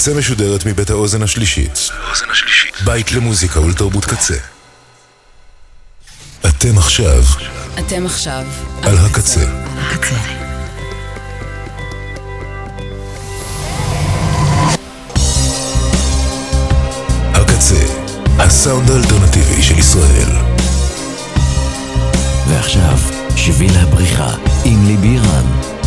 הקצה משודרת מבית האוזן השלישית. בית למוזיקה ולתרבות קצה. אתם עכשיו אתם עכשיו על הקצה. הקצה. הקצה, הסאונד האלטרנטיבי של ישראל. ועכשיו, שביל הבריחה עם ליבי רן.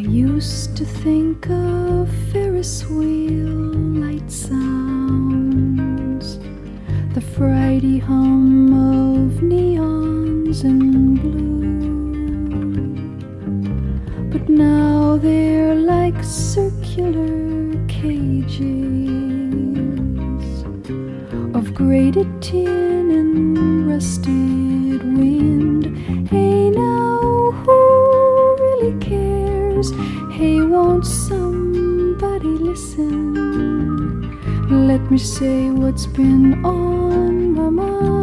I used to think of Ferris wheel light sounds, the Friday hum of neons and blue. But now they're like circular cages of grated tin and rusty. me say what's been on my mind.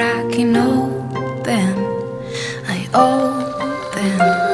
cracking open. I open.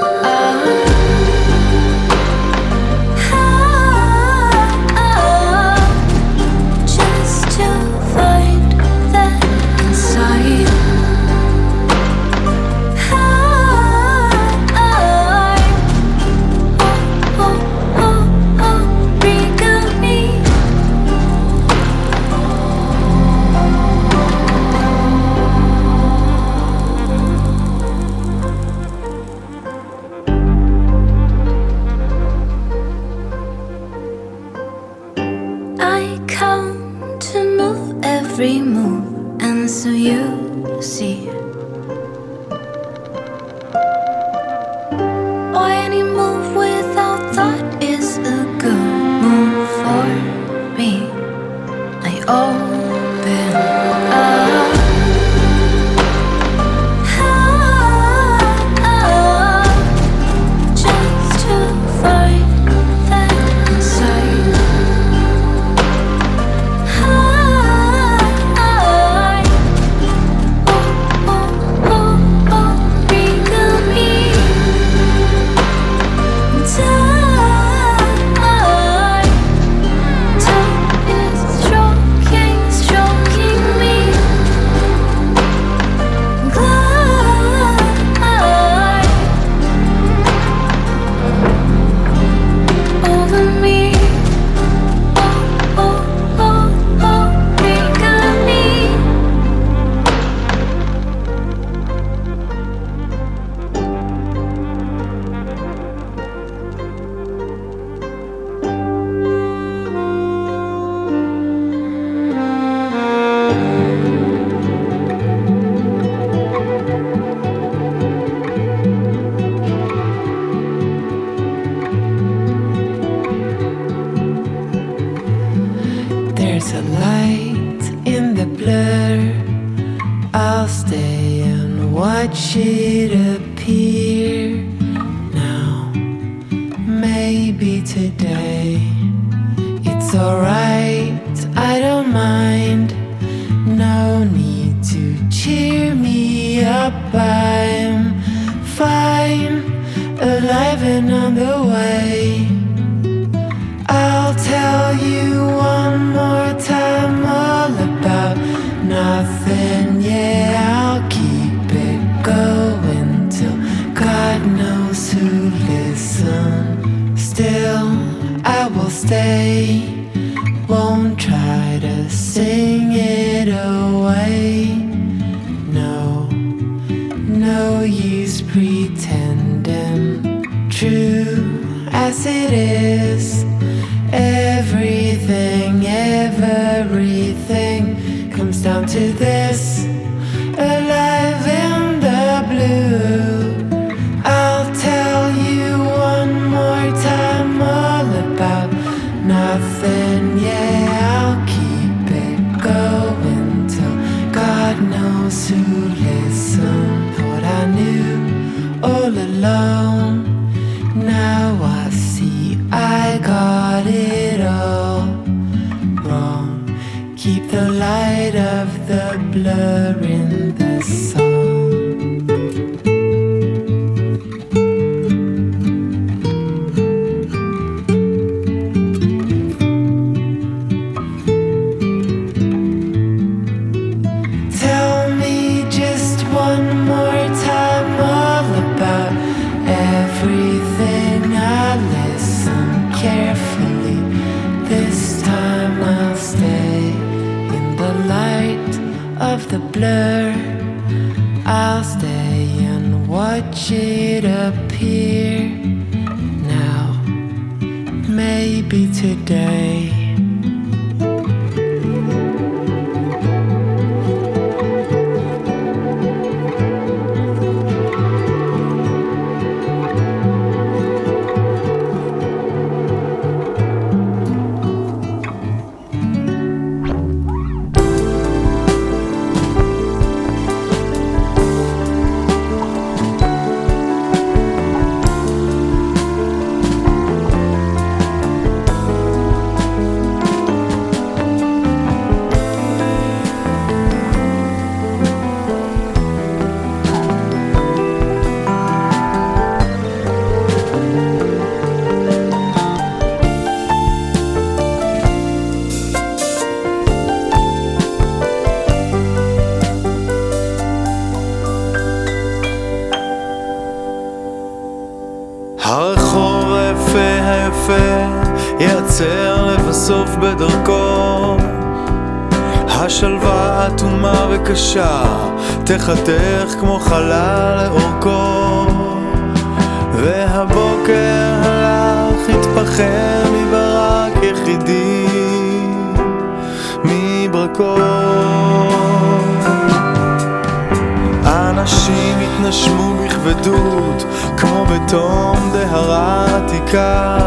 פתאום דהרה עתיקה.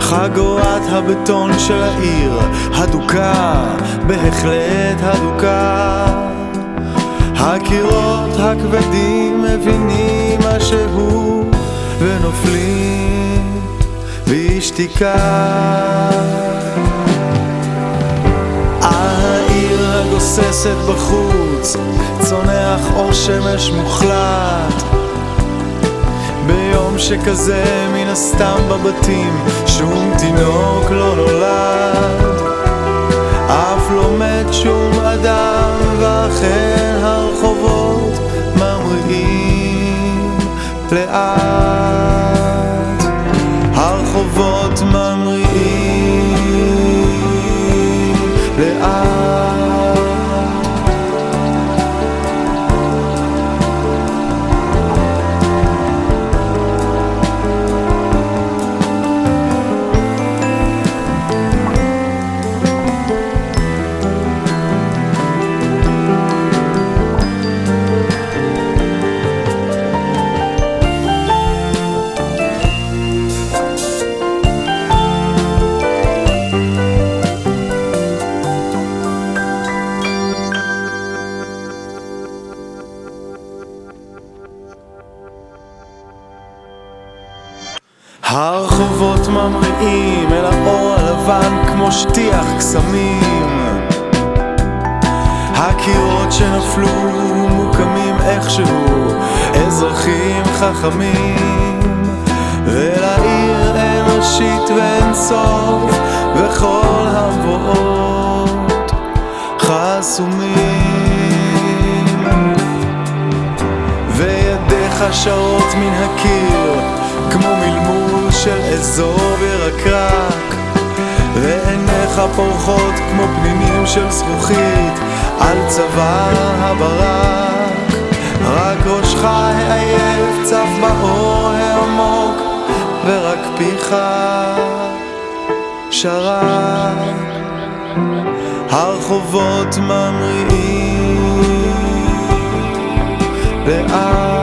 חגורת הבטון של העיר הדוקה, בהחלט הדוקה. הקירות הכבדים מבינים מה שהוא ונופלים בשתיקה. העיר הגוססת בחוץ צונח אור שמש מוחלט. יום שכזה מן הסתם בבתים שום תינוק לא נולד. אף לא מת שום אדם ואכן הרחובות ממריאים לאט. הרחובות ממריאים לאט. כמו שטיח קסמים. הקירות שנפלו מוקמים איכשהו אזרחים חכמים. ולעיר אנושית ואין סוף וכל המבואות חסומים. וידיך שרות מן הקיר כמו מלמול של אזור ירקרק ועיניך פורחות כמו פנינים של זכוכית על צוואר הברק. רק ראשך העייף צף באור העמוק ורק פיך שרק. הרחובות ממריאים לאט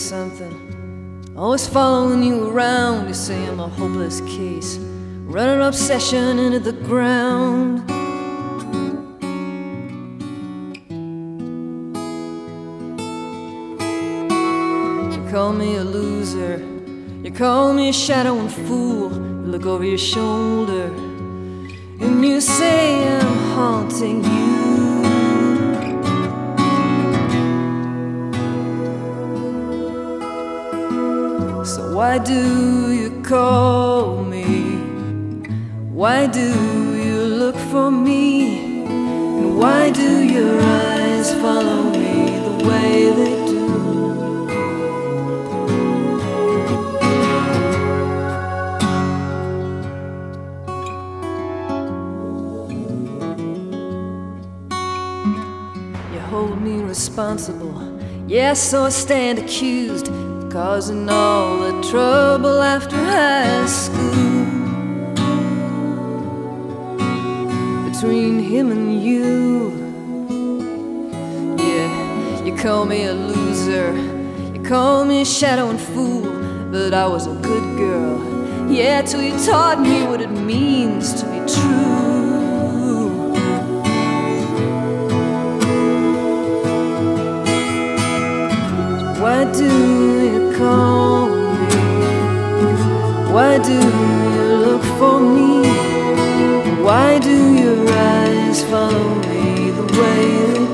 something? Always following you around. You say I'm a hopeless case. Run an obsession into the ground. You call me a loser. You call me a shadow and fool. You look over your shoulder. And you say I'm haunting you. Why do you call me? Why do you look for me? And why do your eyes follow me the way they do? You hold me responsible. Yes, or stand accused causing all the trouble after high school. Between him and you, yeah, you call me a loser. You call me a shadow and fool, but I was a good girl. Yeah, till you taught me what it means to be true. Do you look for me? Why do your eyes follow me the way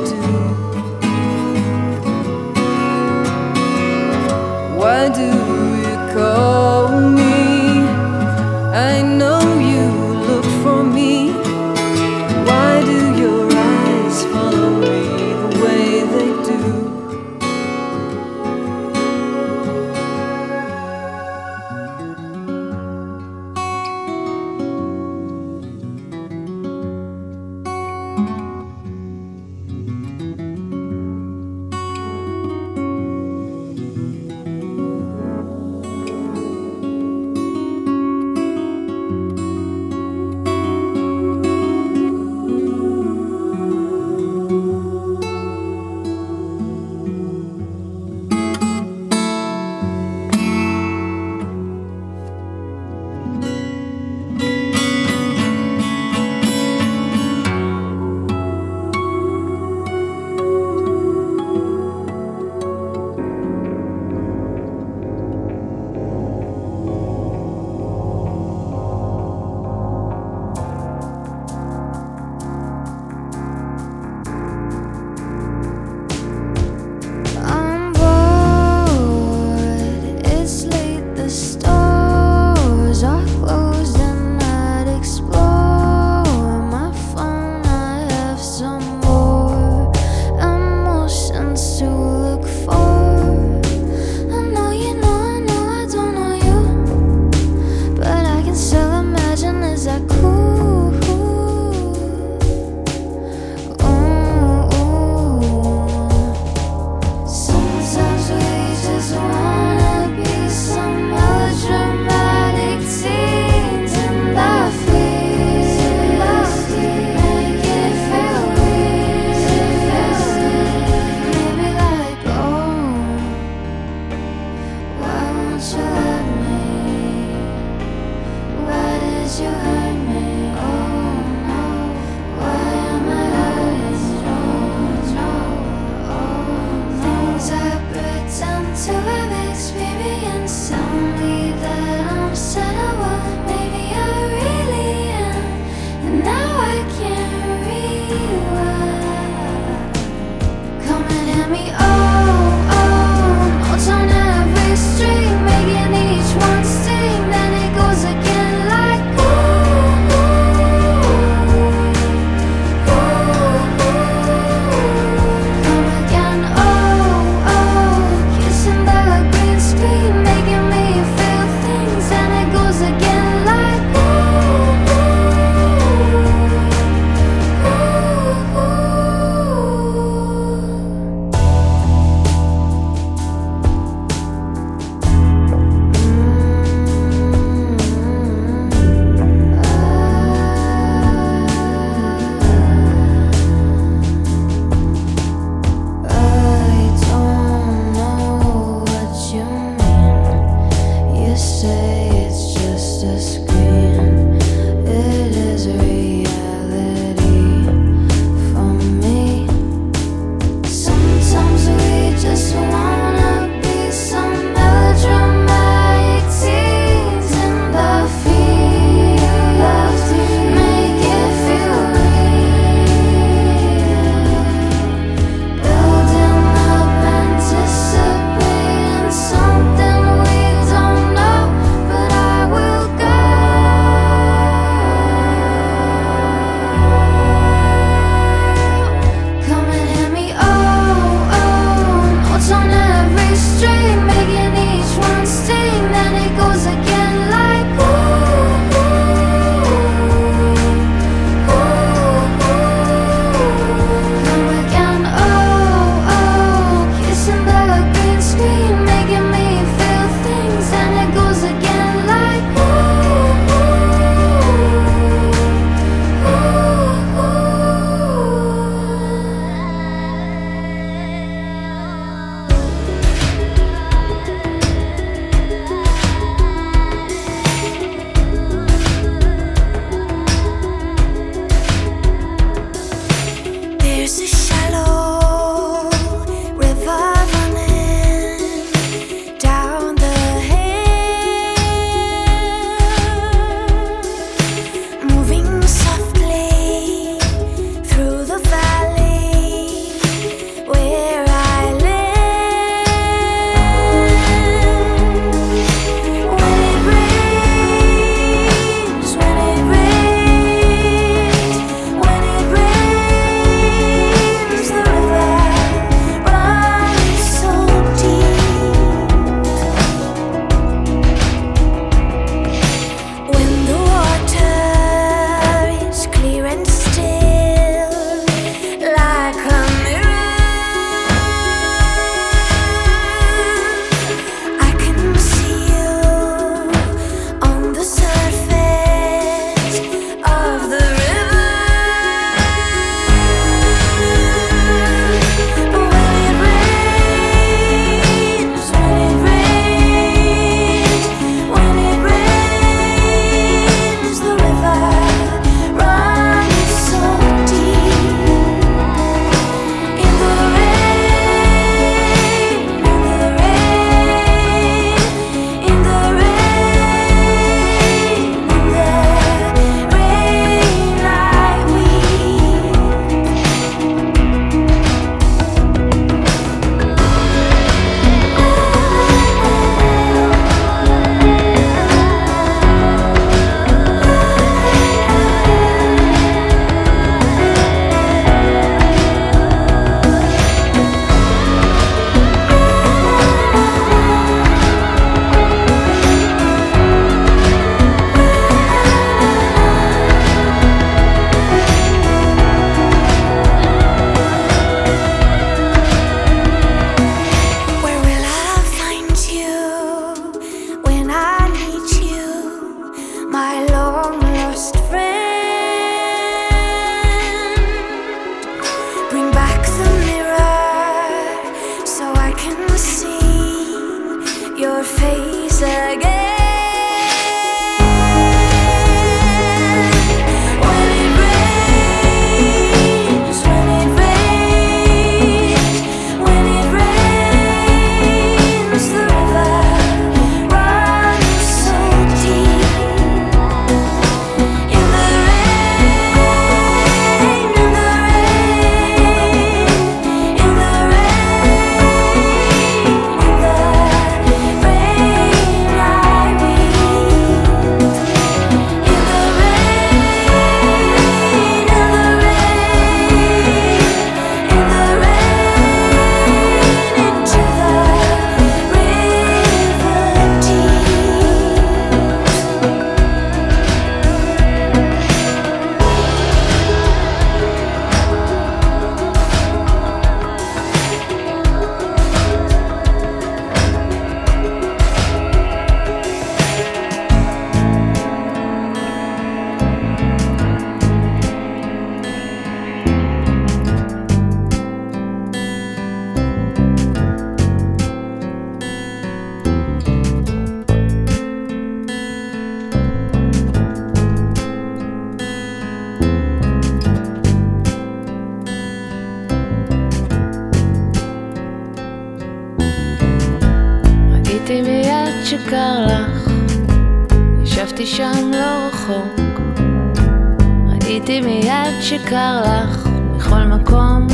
שקר לך בכל מקום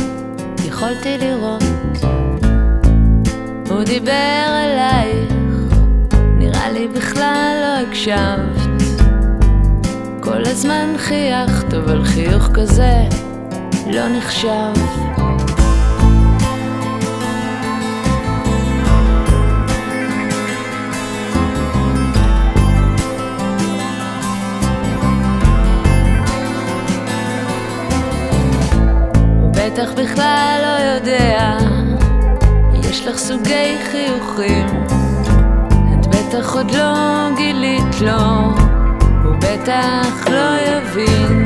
יכולתי לראות. הוא דיבר אלייך נראה לי בכלל לא הקשבת. כל הזמן חייכת אבל חיוך כזה לא נחשבת בטח בכלל לא יודע, יש לך סוגי חיוכים, את בטח עוד לא גילית לו, הוא בטח לא יבין.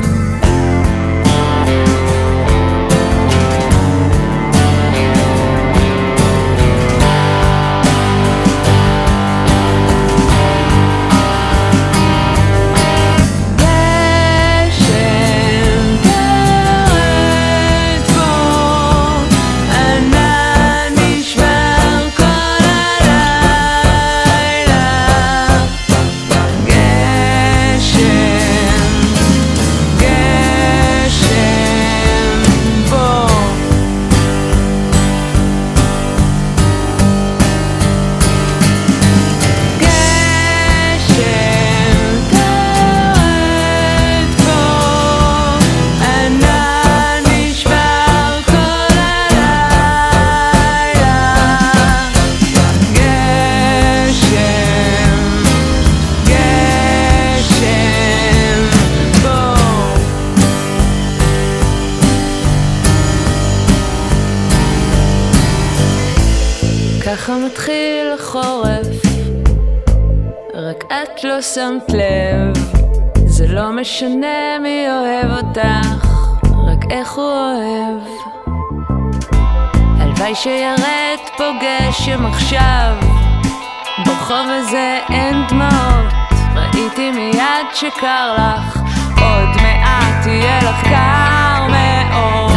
ככה מתחיל חורף, רק את לא שמת לב, זה לא משנה מי אוהב אותך, רק איך הוא אוהב. הלוואי שירד פה גשם עכשיו, ברחוב הזה אין דמעות, ראיתי מיד שקר לך, עוד מעט יהיה לך קר מאוד.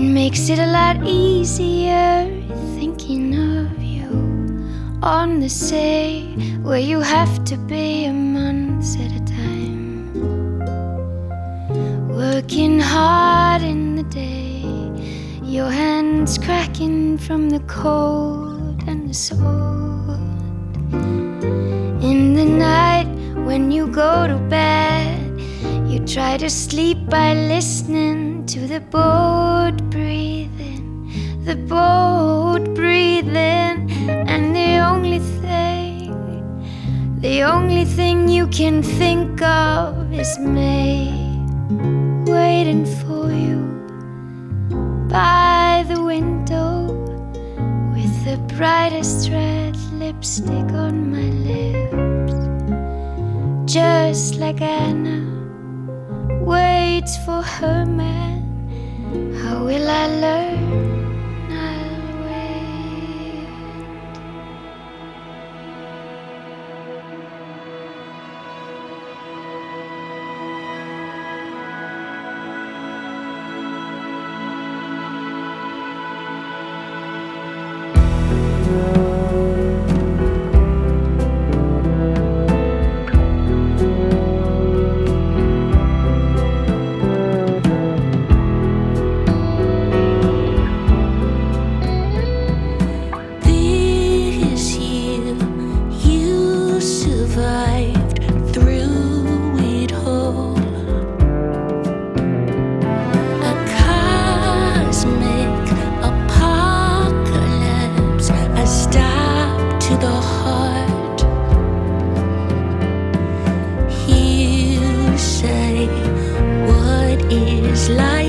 Makes it a lot easier thinking of you on the sea, where you have to be a month at a time, working hard in the day your hands cracking from the cold and the sword. In the night when you go to bed, you try to sleep by listening to the breathing, the boat breathing, and the only thing, the only thing you can think of is me waiting for you by the window with the brightest red lipstick on my lips. Just like Anna waits for her man. How will I learn? 来